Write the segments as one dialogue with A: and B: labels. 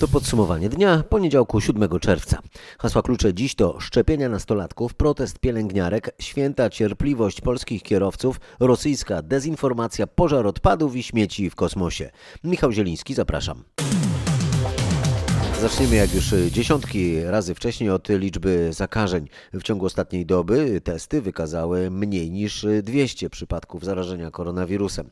A: To podsumowanie dnia poniedziałku 7 czerwca. Hasła klucze dziś to szczepienia nastolatków, protest pielęgniarek, święta cierpliwość polskich kierowców, rosyjska dezinformacja, pożar odpadów i śmieci w kosmosie. Michał Zieliński, zapraszam. Zaczniemy jak już dziesiątki razy wcześniej od liczby zakażeń. W ciągu ostatniej doby testy wykazały mniej niż 200 przypadków zarażenia koronawirusem.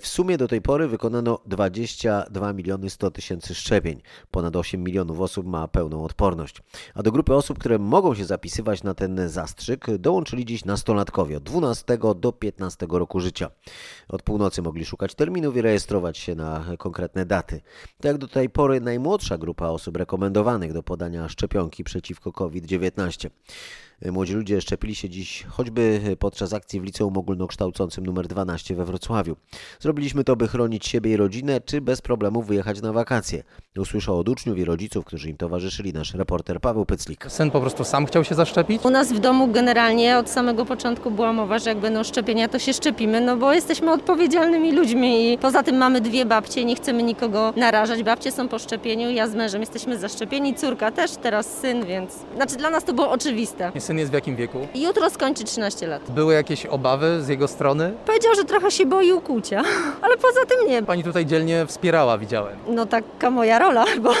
A: W sumie do tej pory wykonano 22 miliony 100 tysięcy szczepień. Ponad 8 milionów osób ma pełną odporność. A do grupy osób, które mogą się zapisywać na ten zastrzyk, dołączyli dziś nastolatkowie od 12 do 15 roku życia. Od północy mogli szukać terminów i rejestrować się na konkretne daty. Tak jak do tej pory najmłodsza grupa grupa osób rekomendowanych do podania szczepionki przeciwko COVID-19. Młodzi ludzie szczepili się dziś choćby podczas akcji w Liceum Ogólnokształcącym nr 12 we Wrocławiu. Zrobiliśmy to, by chronić siebie i rodzinę, czy bez problemu wyjechać na wakacje. Usłyszał od uczniów i rodziców, którzy im towarzyszyli nasz reporter Paweł Pyclik.
B: Syn po prostu sam chciał się zaszczepić?
C: U nas w domu generalnie od samego początku była mowa, że jak będą szczepienia, to się szczepimy, no bo jesteśmy odpowiedzialnymi ludźmi i poza tym mamy dwie babcie, nie chcemy nikogo narażać. Babcie są po szczepieniu, ja z mężem jesteśmy zaszczepieni, córka też, teraz syn, więc... Znaczy dla nas to było oczywiste.
B: Syn jest w jakim wieku?
C: Jutro skończy 13 lat.
B: Były jakieś obawy z jego strony?
C: Powiedział, że trochę się boi ukłucia, ale poza tym nie.
B: Pani tutaj dzielnie wspierała, widziałem.
C: No taka moja rola, bo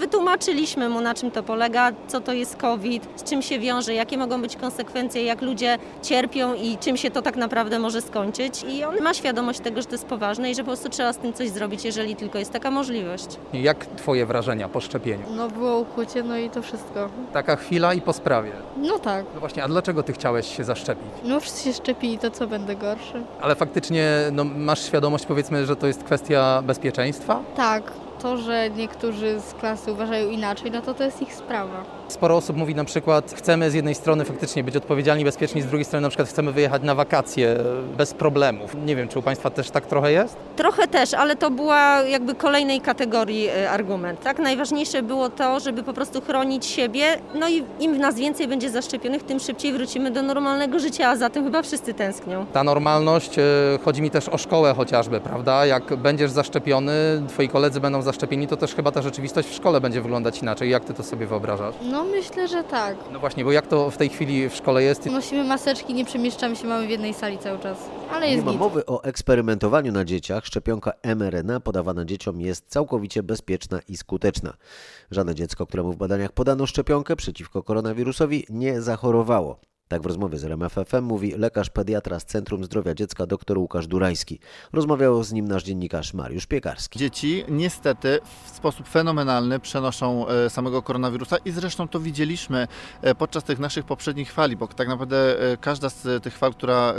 C: wytłumaczyliśmy mu na czym to polega, co to jest COVID, z czym się wiąże, jakie mogą być konsekwencje, jak ludzie cierpią i czym się to tak naprawdę może skończyć. I on ma świadomość tego, że to jest poważne i że po prostu trzeba z tym coś zrobić, jeżeli tylko jest taka możliwość.
B: Jak twoje wrażenia po szczepieniu?
D: No było ukłucie, no i to wszystko.
B: Taka chwila i po sprawie.
D: No tak.
B: No właśnie, a dlaczego ty chciałeś się zaszczepić?
D: No wszyscy się szczepili, to co będę gorszy?
B: Ale faktycznie no, masz świadomość, powiedzmy, że to jest kwestia bezpieczeństwa?
D: Tak, to, że niektórzy z klasy uważają inaczej, no to to jest ich sprawa.
B: Sporo osób mówi na przykład, chcemy z jednej strony faktycznie być odpowiedzialni, bezpieczni, z drugiej strony na przykład chcemy wyjechać na wakacje bez problemów. Nie wiem, czy u Państwa też tak trochę jest?
C: Trochę też, ale to była jakby kolejnej kategorii e, argument. Tak? Najważniejsze było to, żeby po prostu chronić siebie, no i im w nas więcej będzie zaszczepionych, tym szybciej wrócimy do normalnego życia, a za tym chyba wszyscy tęsknią.
B: Ta normalność, e, chodzi mi też o szkołę chociażby, prawda? Jak będziesz zaszczepiony, twoi koledzy będą zaszczepieni, to też chyba ta rzeczywistość w szkole będzie wyglądać inaczej. Jak ty to sobie wyobrażasz?
D: No myślę, że tak.
B: No właśnie, bo jak to w tej chwili w szkole jest?
D: Nosimy maseczki, nie przemieszczamy się, mamy w jednej sali cały czas. Ale
A: Nie
D: jest
A: ma
D: git.
A: mowy o eksperymentowaniu na dzieciach. Szczepionka mRNA podawana dzieciom jest całkowicie bezpieczna i skuteczna. Żadne dziecko, któremu w badaniach podano szczepionkę przeciwko koronawirusowi, nie zachorowało. Tak w rozmowie z RMFFM mówi lekarz pediatra z Centrum Zdrowia Dziecka dr Łukasz Durajski. Rozmawiał z nim nasz dziennikarz Mariusz Piekarski.
E: Dzieci niestety w sposób fenomenalny przenoszą e, samego koronawirusa i zresztą to widzieliśmy e, podczas tych naszych poprzednich fali, bo tak naprawdę e, każda z tych fal, która,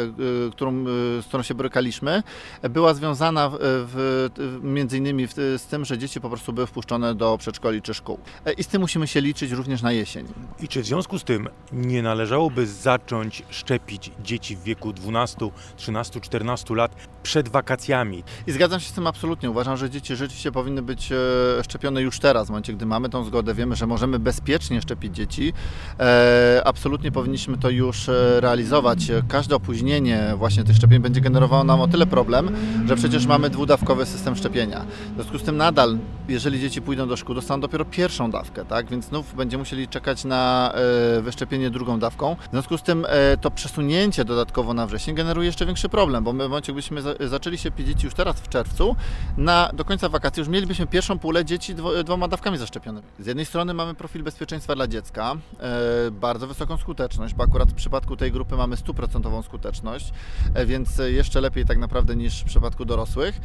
E: którą, z którą się borykaliśmy, była związana w, między innymi w, z tym, że dzieci po prostu były wpuszczone do przedszkoli czy szkół. I z tym musimy się liczyć również na jesień.
F: I czy w związku z tym nie należałoby zacząć szczepić dzieci w wieku 12, 13, 14 lat przed wakacjami?
E: I zgadzam się z tym absolutnie. Uważam, że dzieci rzeczywiście powinny być e, szczepione już teraz, w momencie, gdy mamy tą zgodę, wiemy, że możemy bezpiecznie szczepić dzieci. E, absolutnie powinniśmy to już e, realizować. Każde opóźnienie właśnie tych szczepień będzie generowało nam o tyle problem, że przecież mamy dwudawkowy system szczepienia. W związku z tym nadal, jeżeli dzieci pójdą do szkół, dostaną dopiero pierwszą dawkę, tak? Więc znów będziemy musieli czekać na wyszczepienie drugą dawką. W związku z tym e, to przesunięcie dodatkowo na wrzesień generuje jeszcze większy problem, bo my w momencie, gdybyśmy za, zaczęli szczepić dzieci już teraz w czerwcu, na, do końca wakacji już mielibyśmy pierwszą pulę dzieci dwo, dwoma dawkami zaszczepionymi. Z jednej strony mamy profil bezpieczeństwa dla dziecka, e, bardzo wysoką skuteczność, bo akurat w przypadku tej grupy mamy stuprocentową skuteczność, e, więc jeszcze lepiej tak naprawdę niż w przypadku dorosłych.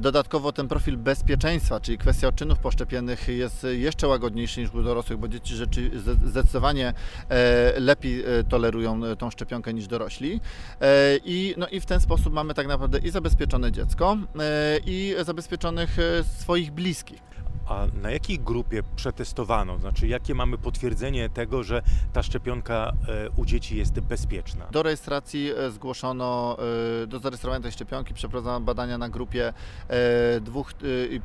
E: Dodatkowo ten profil bezpieczeństwa, czyli kwestia odczynów poszczepionych jest jeszcze łagodniejszy niż u dorosłych, bo dzieci rzeczy, zde- zdecydowanie lepiej e, tolerują e, tą szczepionkę niż dorośli. E, I, no i w ten sposób mamy tak naprawdę i zabezpieczone dziecko, e, i zabezpieczonych swoich bliskich.
F: A na jakiej grupie przetestowano? Znaczy, jakie mamy potwierdzenie tego, że ta szczepionka e, u dzieci jest bezpieczna?
E: Do rejestracji e, zgłoszono, e, do zarejestrowania tej szczepionki przeprowadzono badania na grupie dwóch,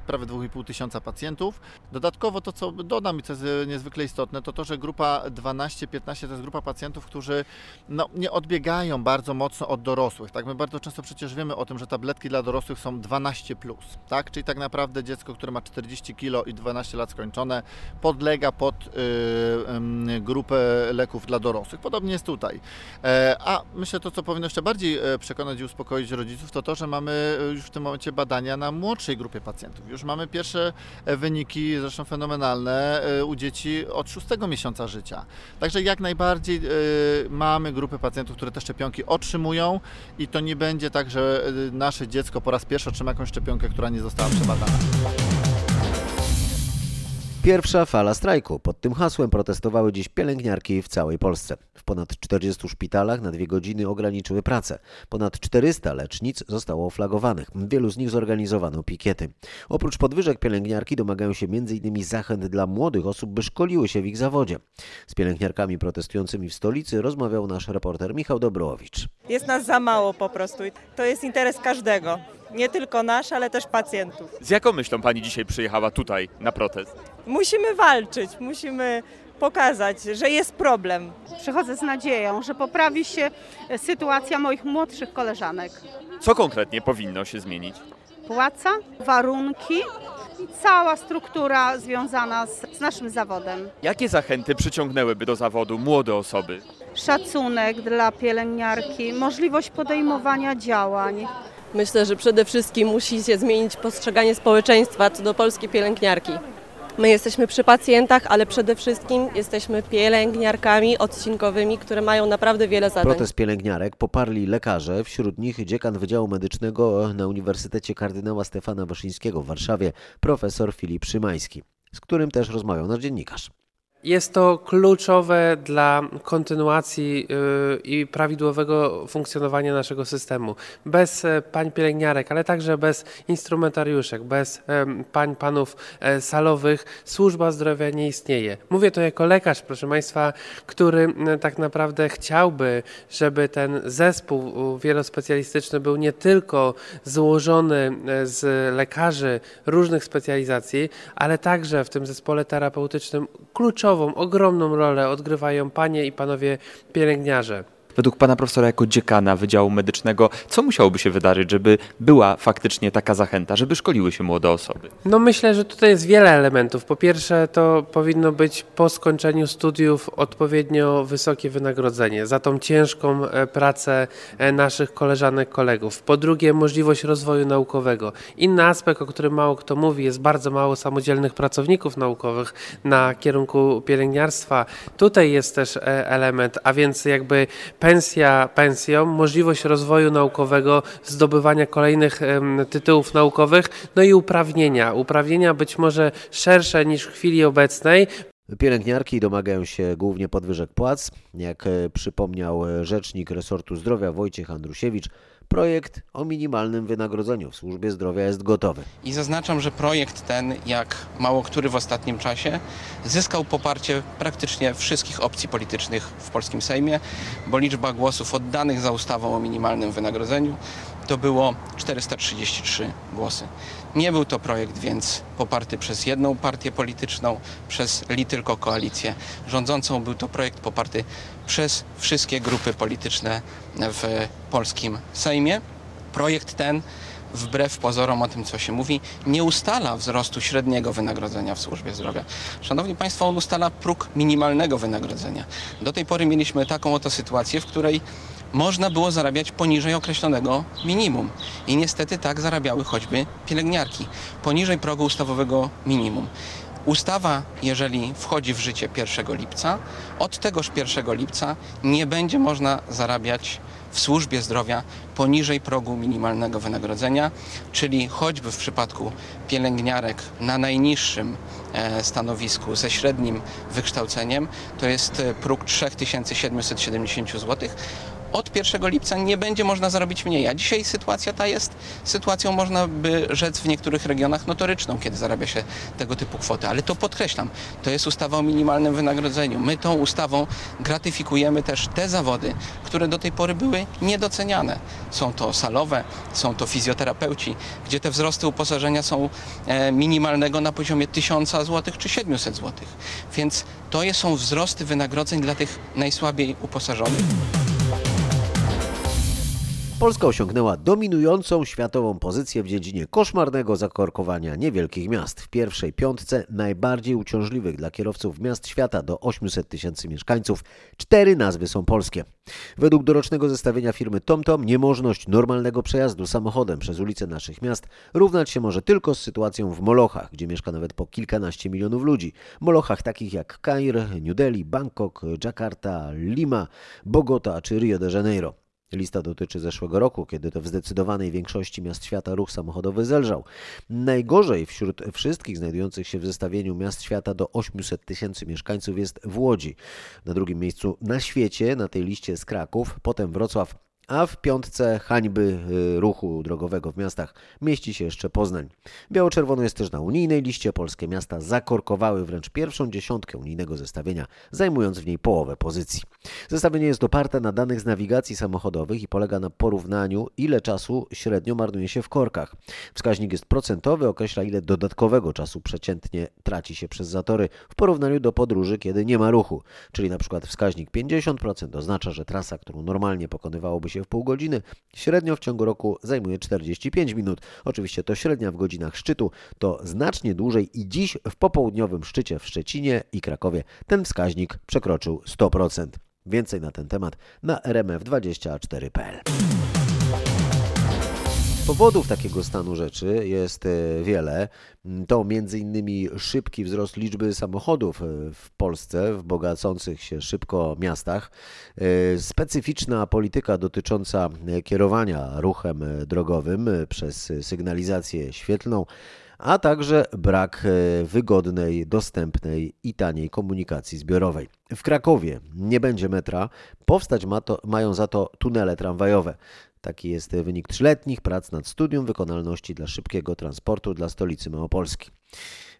E: prawie 2,5 tysiąca pacjentów. Dodatkowo to, co dodam i co jest niezwykle istotne, to to, że grupa 12-15 to jest grupa pacjentów, którzy no, nie odbiegają bardzo mocno od dorosłych. Tak? My bardzo często przecież wiemy o tym, że tabletki dla dorosłych są 12+, plus, tak? czyli tak naprawdę dziecko, które ma 40 kg kilo i 12 lat skończone podlega pod y, grupę leków dla dorosłych. Podobnie jest tutaj. E, A myślę, to co powinno jeszcze bardziej e, przekonać i uspokoić rodziców, to to, że mamy e, już w tym momencie badania na młodszej grupie pacjentów. Już mamy pierwsze wyniki, zresztą fenomenalne, u dzieci od szóstego miesiąca życia. Także jak najbardziej mamy grupy pacjentów, które te szczepionki otrzymują i to nie będzie tak, że nasze dziecko po raz pierwszy otrzyma jakąś szczepionkę, która nie została przebadana.
A: Pierwsza fala strajku. Pod tym hasłem protestowały dziś pielęgniarki w całej Polsce. W ponad 40 szpitalach na dwie godziny ograniczyły pracę. Ponad 400 lecznic zostało flagowanych. W wielu z nich zorganizowano pikiety. Oprócz podwyżek pielęgniarki domagają się m.in. zachęt dla młodych osób, by szkoliły się w ich zawodzie. Z pielęgniarkami protestującymi w stolicy rozmawiał nasz reporter Michał Dobrowicz.
G: Jest nas za mało po prostu. To jest interes każdego. Nie tylko nasz, ale też pacjentów.
H: Z jaką myślą pani dzisiaj przyjechała tutaj na protest?
G: Musimy walczyć, musimy pokazać, że jest problem.
I: Przychodzę z nadzieją, że poprawi się sytuacja moich młodszych koleżanek.
H: Co konkretnie powinno się zmienić?
I: Płaca, warunki i cała struktura związana z, z naszym zawodem.
H: Jakie zachęty przyciągnęłyby do zawodu młode osoby?
I: Szacunek dla pielęgniarki, możliwość podejmowania działań.
J: Myślę, że przede wszystkim musi się zmienić postrzeganie społeczeństwa co do polskiej pielęgniarki. My jesteśmy przy pacjentach, ale przede wszystkim jesteśmy pielęgniarkami odcinkowymi, które mają naprawdę wiele zadań.
A: Protest pielęgniarek poparli lekarze, wśród nich dziekan Wydziału Medycznego na Uniwersytecie Kardynała Stefana Wyszyńskiego w Warszawie, profesor Filip Szymański, z którym też rozmawiał nasz dziennikarz.
K: Jest to kluczowe dla kontynuacji y, i prawidłowego funkcjonowania naszego systemu. Bez e, pań pielęgniarek, ale także bez instrumentariuszek, bez pań, panów e, salowych służba zdrowia nie istnieje. Mówię to jako lekarz, proszę Państwa, który tak naprawdę chciałby, żeby ten zespół wielospecjalistyczny był nie tylko złożony e, z lekarzy różnych specjalizacji, ale także w tym zespole terapeutycznym kluczową, ogromną rolę odgrywają panie i panowie pielęgniarze.
H: Według pana profesora jako dziekana Wydziału Medycznego, co musiałoby się wydarzyć, żeby była faktycznie taka zachęta, żeby szkoliły się młode osoby?
K: No myślę, że tutaj jest wiele elementów. Po pierwsze, to powinno być po skończeniu studiów odpowiednio wysokie wynagrodzenie za tą ciężką e, pracę e, naszych koleżanek, kolegów. Po drugie, możliwość rozwoju naukowego. Inny aspekt, o którym mało kto mówi, jest bardzo mało samodzielnych pracowników naukowych na kierunku pielęgniarstwa. Tutaj jest też e, element, a więc jakby pensja pensją, możliwość rozwoju naukowego, zdobywania kolejnych tytułów naukowych, no i uprawnienia. Uprawnienia być może szersze niż w chwili obecnej,
A: Pielęgniarki domagają się głównie podwyżek płac. Jak e, przypomniał e, rzecznik resortu zdrowia Wojciech Andrusiewicz, projekt o minimalnym wynagrodzeniu w służbie zdrowia jest gotowy.
L: I zaznaczam, że projekt ten, jak mało który w ostatnim czasie, zyskał poparcie praktycznie wszystkich opcji politycznych w polskim Sejmie, bo liczba głosów oddanych za ustawą o minimalnym wynagrodzeniu to było 433 głosy. Nie był to projekt więc poparty przez jedną partię polityczną, przez li tylko koalicję rządzącą. Był to projekt poparty przez wszystkie grupy polityczne w polskim Sejmie. Projekt ten wbrew pozorom o tym, co się mówi, nie ustala wzrostu średniego wynagrodzenia w służbie zdrowia. Szanowni Państwo, on ustala próg minimalnego wynagrodzenia. Do tej pory mieliśmy taką oto sytuację, w której można było zarabiać poniżej określonego minimum. I niestety tak zarabiały choćby pielęgniarki, poniżej progu ustawowego minimum. Ustawa, jeżeli wchodzi w życie 1 lipca, od tegoż 1 lipca nie będzie można zarabiać w służbie zdrowia poniżej progu minimalnego wynagrodzenia, czyli choćby w przypadku pielęgniarek na najniższym e, stanowisku ze średnim wykształceniem, to jest e, próg 3770 zł. Od 1 lipca nie będzie można zarobić mniej, a dzisiaj sytuacja ta jest sytuacją, można by rzec w niektórych regionach notoryczną, kiedy zarabia się tego typu kwoty. Ale to podkreślam, to jest ustawa o minimalnym wynagrodzeniu. My tą ustawą gratyfikujemy też te zawody, które do tej pory były niedoceniane. Są to salowe, są to fizjoterapeuci, gdzie te wzrosty uposażenia są e, minimalnego na poziomie 1000 zł czy 700 zł. Więc to są wzrosty wynagrodzeń dla tych najsłabiej uposażonych.
A: Polska osiągnęła dominującą światową pozycję w dziedzinie koszmarnego zakorkowania niewielkich miast. W pierwszej piątce najbardziej uciążliwych dla kierowców miast świata do 800 tysięcy mieszkańców cztery nazwy są polskie. Według dorocznego zestawienia firmy TomTom niemożność normalnego przejazdu samochodem przez ulice naszych miast równać się może tylko z sytuacją w Molochach, gdzie mieszka nawet po kilkanaście milionów ludzi. Molochach takich jak Kair, New Delhi, Bangkok, Jakarta, Lima, Bogota czy Rio de Janeiro. Lista dotyczy zeszłego roku, kiedy to w zdecydowanej większości miast świata ruch samochodowy zelżał. Najgorzej wśród wszystkich znajdujących się w zestawieniu miast świata do 800 tysięcy mieszkańców jest w Łodzi. Na drugim miejscu na świecie na tej liście jest Kraków, potem Wrocław, a w piątce hańby y, ruchu drogowego w miastach mieści się jeszcze Poznań. Biało-czerwono jest też na unijnej liście. Polskie miasta zakorkowały wręcz pierwszą dziesiątkę unijnego zestawienia, zajmując w niej połowę pozycji. Zestawienie jest oparte na danych z nawigacji samochodowych i polega na porównaniu, ile czasu średnio marnuje się w korkach. Wskaźnik jest procentowy, określa ile dodatkowego czasu przeciętnie traci się przez zatory w porównaniu do podróży, kiedy nie ma ruchu. Czyli na przykład wskaźnik 50% oznacza, że trasa, którą normalnie pokonywałoby się w pół godziny, średnio w ciągu roku zajmuje 45 minut. Oczywiście to średnia w godzinach szczytu, to znacznie dłużej i dziś w popołudniowym szczycie w Szczecinie i Krakowie ten wskaźnik przekroczył 100%. Więcej na ten temat na rmf24.pl. Powodów takiego stanu rzeczy jest e, wiele. To m.in. szybki wzrost liczby samochodów e, w Polsce, w bogacących się szybko miastach, e, specyficzna polityka dotycząca kierowania ruchem drogowym przez sygnalizację świetlną, a także brak wygodnej, dostępnej i taniej komunikacji zbiorowej. W Krakowie nie będzie metra, powstać ma to, mają za to tunele tramwajowe. Taki jest wynik trzyletnich prac nad studium wykonalności dla szybkiego transportu dla stolicy Małopolski.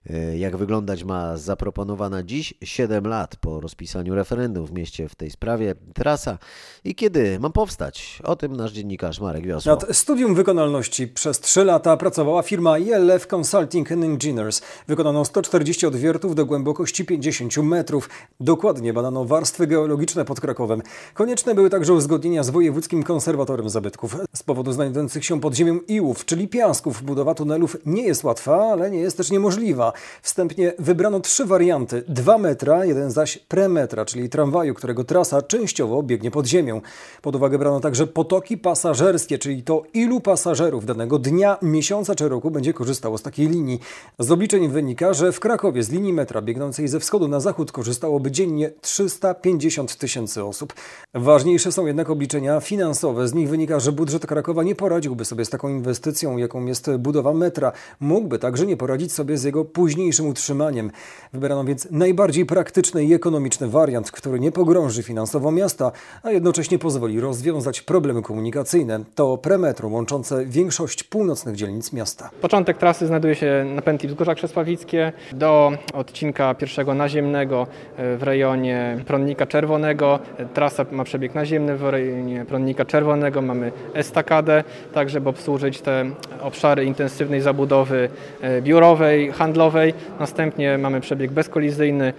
A: E, Jak wyglądać ma zaproponowana dziś, 7 lat po rozpisaniu referendum w mieście w tej sprawie, trasa i kiedy ma powstać? O tym nasz dziennikarz Marek Wiosło.
M: Nad studium wykonalności przez 3 lata pracowała firma ILF Consulting and Engineers. Wykonano 140 odwiertów do głębokości 50 metrów. Dokładnie badano warstwy geologiczne pod Krakowem. Konieczne były także uzgodnienia z Wojewódzkim Konserwatorem Zabytków. Z powodu znajdujących się pod ziemią iłów, czyli piasków, budowa tunelów nie jest łatwa, ale nie jest też niemożliwa. Wstępnie wybrano trzy warianty. 2 metra, jeden zaś premetra, czyli tramwaju, którego trasa częściowo biegnie pod ziemią. Pod uwagę brano także potoki pasażerskie, czyli to ilu pasażerów danego dnia, miesiąca czy roku będzie korzystało z takiej linii. Z obliczeń wynika, że w Krakowie z linii metra biegnącej ze wschodu na zachód korzystałoby dziennie 350 tysięcy osób. Ważniejsze są jednak obliczenia finansowe. Z nich wynika, że budżet Krakowa nie poradziłby sobie z taką inwestycją, jaką jest budowa metra. Mógłby także nie poradzić sobie z jego późniejszym utrzymaniem. Wybrano więc najbardziej praktyczny i ekonomiczny wariant, który nie pogrąży finansowo miasta, a jednocześnie pozwoli rozwiązać problemy komunikacyjne. To premetro łączące większość północnych dzielnic miasta.
N: Początek trasy znajduje się na pętli Wzgórza Krzesławickie do odcinka pierwszego naziemnego e, w rejonie Pronnika Czerwonego. Trasa ma przebieg naziemny, w rejonie Pronnika Czerwonego mamy estakadę, tak żeby obsłużyć te obszary intensywnej zabudowy e, biurowej, handlowej. Następnie mamy przebieg bezkolizyjny e,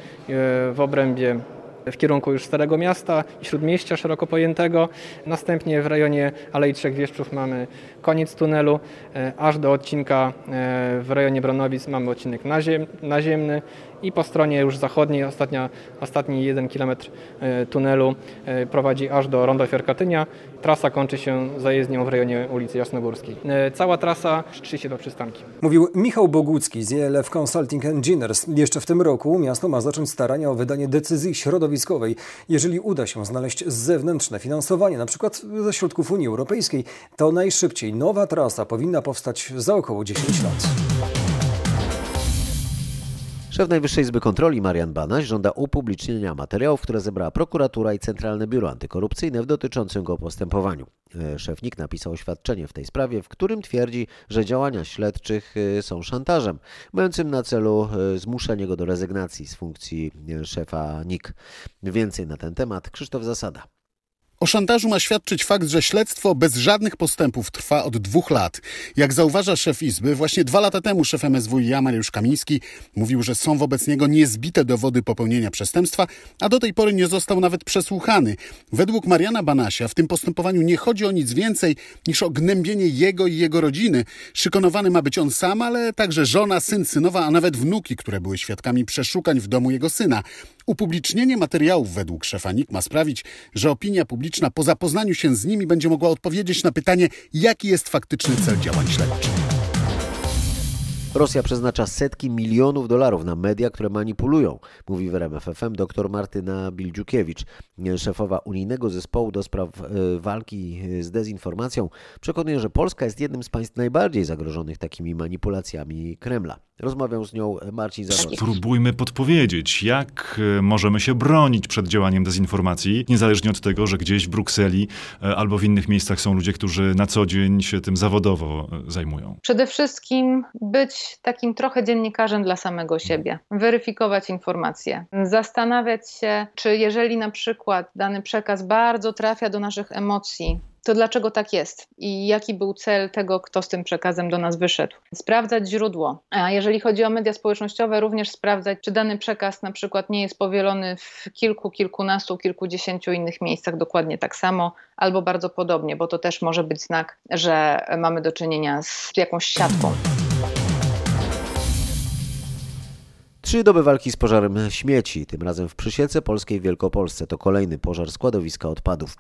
N: w obrębie w kierunku już Starego Miasta i Śródmieścia szeroko pojętego. Następnie w rejonie Alei Trzech Wieszczów mamy koniec tunelu, e, aż do odcinka e, w rejonie Bronowic mamy odcinek naziem, naziemny i po stronie już zachodniej ostatnia, ostatni jeden kilometr e, tunelu e, prowadzi aż do Ronda Fiorkatynia. Trasa kończy się zajezdnią w rejonie ulicy Jasnogórskiej. E, Cała trasa 32 przystanki.
M: Mówił Michał Bogucki z ELF Consulting Engineers. Jeszcze w tym roku miasto ma zacząć starania o wydanie decyzji środowiskowej. Jeżeli uda się znaleźć zewnętrzne finansowanie, na przykład ze środków Unii Europejskiej, to najszybciej nowa trasa powinna powstać za około 10 lat.
A: Szef Najwyższej Izby Kontroli Marian Banaś żąda upublicznienia materiałów, które zebrała prokuratura i Centralne Biuro Antykorupcyjne w dotyczącym go postępowaniu. E, Szef NIK napisał oświadczenie w tej sprawie, w którym twierdzi, że działania śledczych e, są szantażem, mającym na celu e, zmuszenie go do rezygnacji z funkcji szefa NIK. Więcej na ten temat Krzysztof Zasada.
O: O szantażu ma świadczyć fakt, że śledztwo bez żadnych postępów trwa od dwóch lat. Jak zauważa szef Izby, właśnie dwa lata temu szef MSWiA Mariusz Kamiński mówił, że są wobec niego niezbite dowody popełnienia przestępstwa, a do tej pory nie został nawet przesłuchany. Według Mariana Banasia w tym postępowaniu nie chodzi o nic więcej niż o gnębienie jego i jego rodziny. Szykonowany ma być on sam, ale także żona, syn, synowa, a nawet wnuki, które były świadkami przeszukań w domu jego syna. Upublicznienie materiałów według szefa NIK ma sprawić, że opinia publiczna po zapoznaniu się z nimi będzie mogła odpowiedzieć na pytanie, jaki jest faktyczny cel działań śledczych.
A: Rosja przeznacza setki milionów dolarów na media, które manipulują, mówi w RMF FM dr Martyna Bildziukiewicz, szefowa unijnego zespołu do spraw e, walki z dezinformacją. Przekonuje, że Polska jest jednym z państw najbardziej zagrożonych takimi manipulacjami Kremla. Rozmawiał z nią Marcin Zarocki.
P: Spróbujmy podpowiedzieć, jak e, możemy się bronić przed działaniem dezinformacji, niezależnie od tego, że gdzieś w Brukseli e, albo w innych miejscach są ludzie, którzy na co dzień się tym zawodowo e, zajmują.
Q: Przede wszystkim być takim trochę dziennikarzem dla samego siebie, weryfikować informacje, zastanawiać się, czy jeżeli na przykład dany przekaz bardzo trafia do naszych emocji, to dlaczego tak jest i jaki był cel tego, kto z tym przekazem do nas wyszedł. Sprawdzać źródło. A jeżeli chodzi o media społecznościowe, również sprawdzać, czy dany przekaz na przykład nie jest powielony w kilku, kilkunastu, kilkudziesięciu innych miejscach dokładnie tak samo albo bardzo podobnie, bo to też może być znak, że mamy do czynienia z jakąś siatką.
A: Trzy doby walki z pożarem śmieci, tym razem w Przysiece Polskiej Wielkopolsce. To kolejny pożar składowiska odpadów.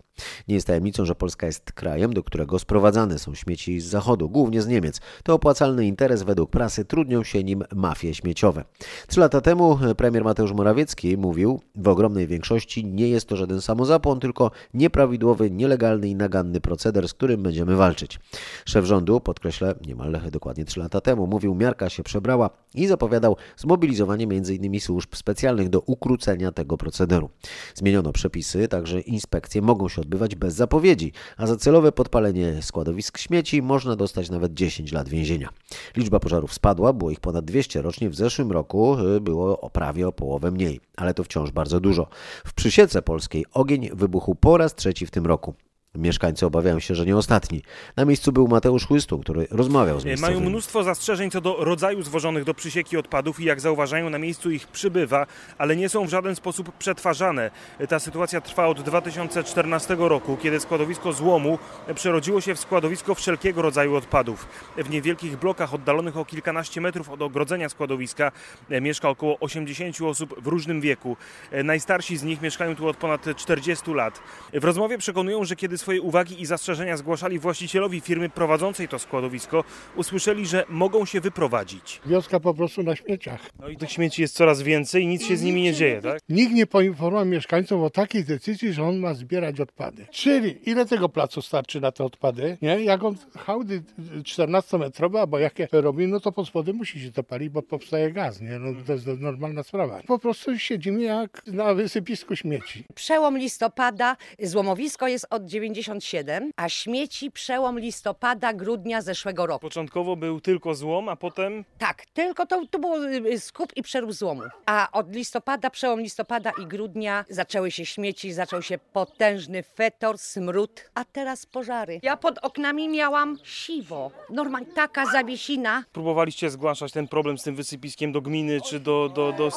A: Nie jest tajemnicą, że Polska jest krajem, do którego sprowadzane są śmieci z zachodu, głównie z Niemiec. To opłacalny interes, według prasy trudnią się nim mafie śmieciowe. Trzy lata temu premier Mateusz Morawiecki mówił, w ogromnej większości nie jest to żaden samozapłon, tylko nieprawidłowy, nielegalny i naganny proceder, z którym będziemy walczyć. Szef rządu, podkreślę niemal dokładnie trzy lata temu, mówił, miarka się przebrała i zapowiadał zmobilizowanie m.in. służb specjalnych do ukrócenia tego procederu. Zmieniono przepisy, także inspekcje mogą się odbywać bez zapowiedzi, a za celowe podpalenie składowisk śmieci można dostać nawet 10 lat więzienia. Liczba pożarów spadła, było ich ponad 200 rocznie, w zeszłym roku y, było o prawie o połowę mniej, ale to wciąż bardzo dużo. W Przysiece Polskiej ogień wybuchł po raz trzeci w tym roku. Mieszkańcy obawiają się, że nie ostatni. Na miejscu był Mateusz Chłystun, który rozmawiał z miejscowymi.
R: Mają mnóstwo zastrzeżeń co do rodzaju zwożonych do przysieki odpadów i jak zauważają na miejscu ich przybywa, ale nie są w żaden sposób przetwarzane. Ta sytuacja trwa od 2014 roku, kiedy składowisko złomu przerodziło się w składowisko wszelkiego rodzaju odpadów. W niewielkich blokach oddalonych o kilkanaście metrów od ogrodzenia składowiska mieszka około 80 osób w różnym wieku. Najstarsi z nich mieszkają tu od ponad 40 lat. W rozmowie przekonują, że kiedy swoje uwagi i zastrzeżenia zgłaszali właścicielowi firmy prowadzącej to składowisko, usłyszeli, że mogą się wyprowadzić.
S: Wioska po prostu na śmieciach.
R: No i tych śmieci jest coraz więcej i nic się z nimi nie dzieje, tak?
S: Nikt nie poinformował mieszkańców o takiej decyzji, że on ma zbierać odpady. Czyli ile tego placu starczy na te odpady? Nie? Jak on hałdy 14-metrowe, albo jakie robi, no to pod spodem musi się to palić, bo powstaje gaz, nie? No, to jest normalna sprawa. Po prostu siedzimy jak na wysypisku śmieci.
T: Przełom listopada, złomowisko jest od 97, a śmieci przełom listopada, grudnia zeszłego roku.
R: Początkowo był tylko złom, a potem
T: Tak, tylko to, to było y, skup i przerób złomu. A od listopada, przełom listopada i grudnia zaczęły się śmieci, zaczął się potężny fetor, smród, a teraz pożary. Ja pod oknami miałam siwo. Normalnie taka zawiesina.
R: próbowaliście zgłaszać ten problem z tym wysypiskiem do gminy czy do... do, do...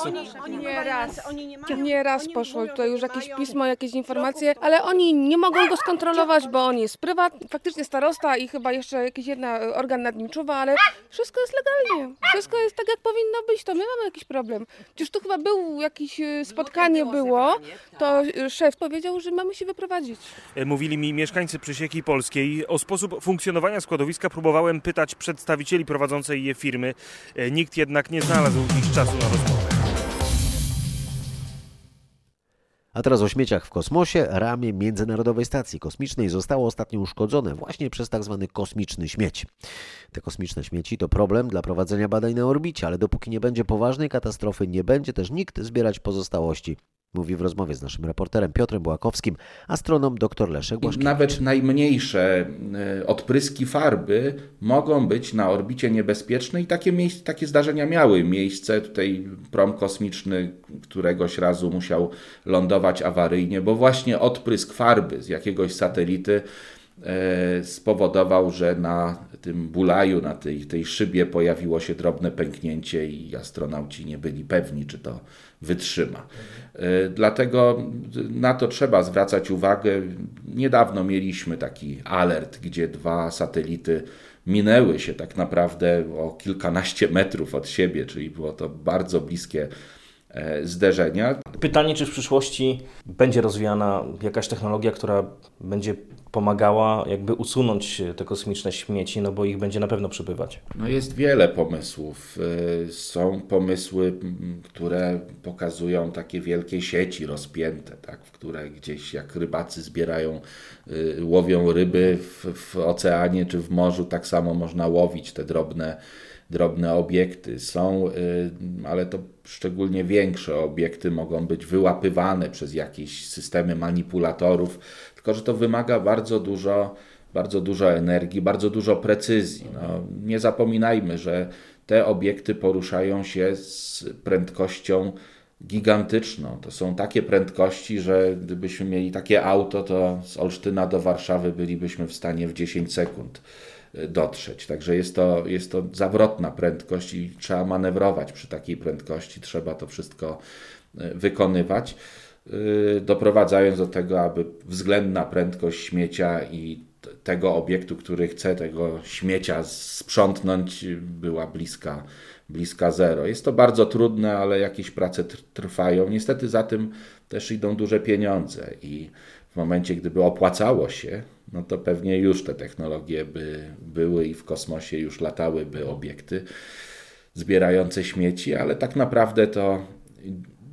U: Nie raz, nie raz poszło tutaj już jakieś pismo, jakieś informacje, ale oni nie mogą go skontrolować, bo on jest prywatny, faktycznie starosta i chyba jeszcze jakiś jedna organ nad nim czuwa, ale wszystko jest legalnie. Wszystko jest tak, jak powinno być, to my mamy jakiś problem. Przecież tu chyba był jakieś e, spotkanie było, to e, szef powiedział, że mamy się wyprowadzić.
R: E, Mówili mi mieszkańcy Przysieki Polskiej. O sposób funkcjonowania składowiska próbowałem pytać przedstawicieli prowadzącej je firmy. E, Nikt jednak nie znalazł dziś czasu na rozmowę.
A: A teraz o śmieciach w kosmosie. Ramię Międzynarodowej Stacji Kosmicznej zostało ostatnio uszkodzone właśnie przez tak zwany kosmiczny śmieć. Te kosmiczne śmieci to problem dla prowadzenia badań na orbicie, ale dopóki nie będzie poważnej katastrofy, nie będzie też nikt zbierać pozostałości Mówi w rozmowie z naszym reporterem Piotrem Błakowskim astronom dr Leszek Błaszkiewicz.
V: Nawet najmniejsze e, odpryski farby mogą być na orbicie niebezpieczne i takie, takie zdarzenia miały miejsce. Tutaj prom kosmiczny któregoś razu musiał lądować awaryjnie, bo właśnie odprysk farby z jakiegoś satelity spowodował, że na tym bulaju, na tej, tej szybie pojawiło się drobne pęknięcie i astronauci nie byli pewni, czy to wytrzyma. E, Dlatego na to trzeba zwracać uwagę. Niedawno mieliśmy taki alert, gdzie dwa satelity minęły się tak naprawdę o kilkanaście metrów od siebie, czyli było to bardzo bliskie e, zderzenia.
W: Pytanie, czy w przyszłości będzie rozwijana jakaś technologia, która będzie pomagała jakby usunąć te kosmiczne śmieci, no bo ich będzie na pewno przybywać.
V: No jest wiele pomysłów. Y, Są pomysły, które pokazują takie wielkie sieci rozpięte, tak, w które gdzieś jak rybacy zbierają, y, łowią ryby w, w oceanie czy w morzu, tak samo można łowić te drobne, drobne obiekty. Są, y, ale to szczególnie większe obiekty mogą być wyłapywane przez jakieś systemy manipulatorów, tylko że to wymaga bardzo dużo, bardzo dużo energii, bardzo dużo precyzji. No, nie zapominajmy, że te obiekty poruszają się z prędkością gigantyczną. To są takie prędkości, że gdybyśmy mieli takie auto, to z Olsztyna do Warszawy bylibyśmy w stanie w 10 sekund dotrzeć. Także jest to, jest to zawrotna prędkość i trzeba manewrować przy takiej prędkości, trzeba to wszystko y, wykonywać, y, doprowadzając do tego, aby względna prędkość śmiecia i tego obiektu, który chce tego śmiecia sprzątnąć, była bliska, bliska zero. Jest to bardzo trudne, ale jakieś prace tr- trwają. Niestety za tym też idą duże pieniądze i momencie, gdyby opłacało się, no to pewnie już te technologie by były i w kosmosie już latałyby obiekty zbierające śmieci, ale tak naprawdę to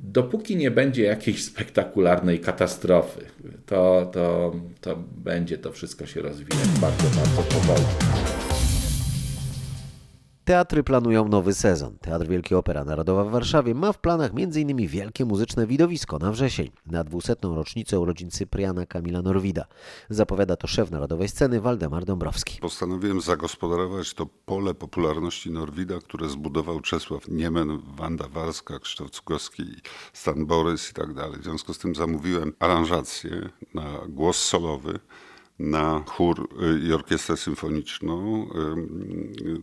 V: dopóki nie będzie jakiejś spektakularnej katastrofy, to, to, to będzie to wszystko się rozwijać bardzo, bardzo powoli.
A: Teatry planują nowy sezon. Teatr Wielki Opera Narodowa w Warszawie ma w planach m.in. wielkie muzyczne widowisko na wrzesień, na 200. rocznicę urodzin Cypriana Kamila Norwida. Zapowiada to szef Narodowej Sceny Waldemar Dąbrowski.
X: Postanowiłem zagospodarować to pole popularności Norwida, które zbudował Czesław Niemen, Wanda Warska, Krzysztof Cugowski, Stan Borys i tak dalej. W związku z tym zamówiłem aranżację na głos solowy, na chór y, i orkiestrę symfoniczną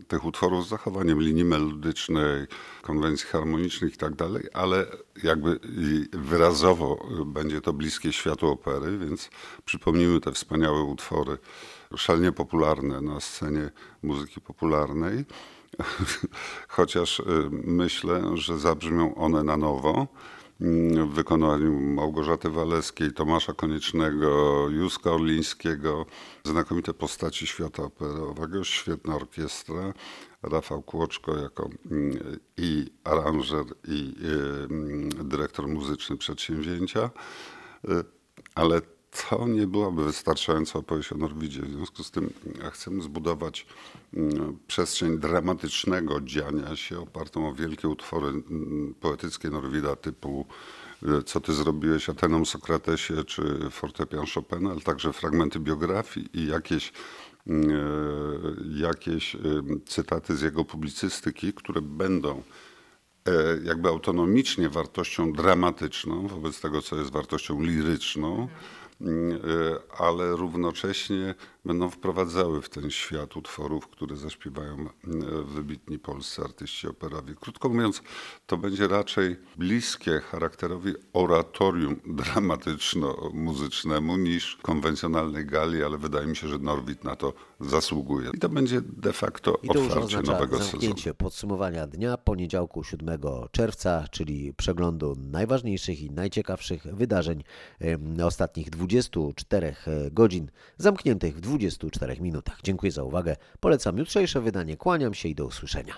X: y, tych utworów z zachowaniem linii melodycznej, konwencji harmonicznych i tak dalej, ale jakby wyrazowo y, będzie to bliskie światu opery, więc przypomnijmy te wspaniałe utwory, szalenie popularne na scenie muzyki popularnej. Chociaż myślę, że zabrzmią one na nowo w wykonaniu Małgorzaty Waleskiej, Tomasza Koniecznego, Józka Orlińskiego, znakomite postaci świata operowego, świetna orkiestra, Rafał Kłoczko jako mm, i aranżer, i y, mm, dyrektor muzyczny przedsięwzięcia. Y, Ale to nie byłaby wystarczająca opowieść o Norwidzie. W związku z tym mm, chcemy zbudować mm, przestrzeń dramatycznego dziania się opartą o wielkie utwory mm, poetyckie Norwida typu y, Co ty zrobiłeś Atenom Sokratesie czy fortepian Chopina, ale także fragmenty biografii i jakieś mm, y, jakieś cytaty z jego publicystyki, które będą e, jakby autonomicznie wartością dramatyczną wobec tego, co jest wartością liryczną, e, ale równocześnie będą wprowadzały w ten świat utworów, które zaśpiewają mm, wybitni polscy artyści operowi. Krótko mówiąc, to będzie raczej bliskie charakterowi oratorium dramatyczno-muzycznemu niż konwencjonalnej gali, ale wydaje mi się, że Norwid na to zasługuje. I to będzie de facto
A: I to
X: otwarcie nowego sezonu.
A: podsumowania dnia poniedziałku 7 czerwca, czyli przeglądu najważniejszych i najciekawszych wydarzeń ostatnich 24 godzin, zamkniętych w 24 minutach. Dziękuję za uwagę. Polecam jutrzejsze wydanie. Kłaniam się i do usłyszenia.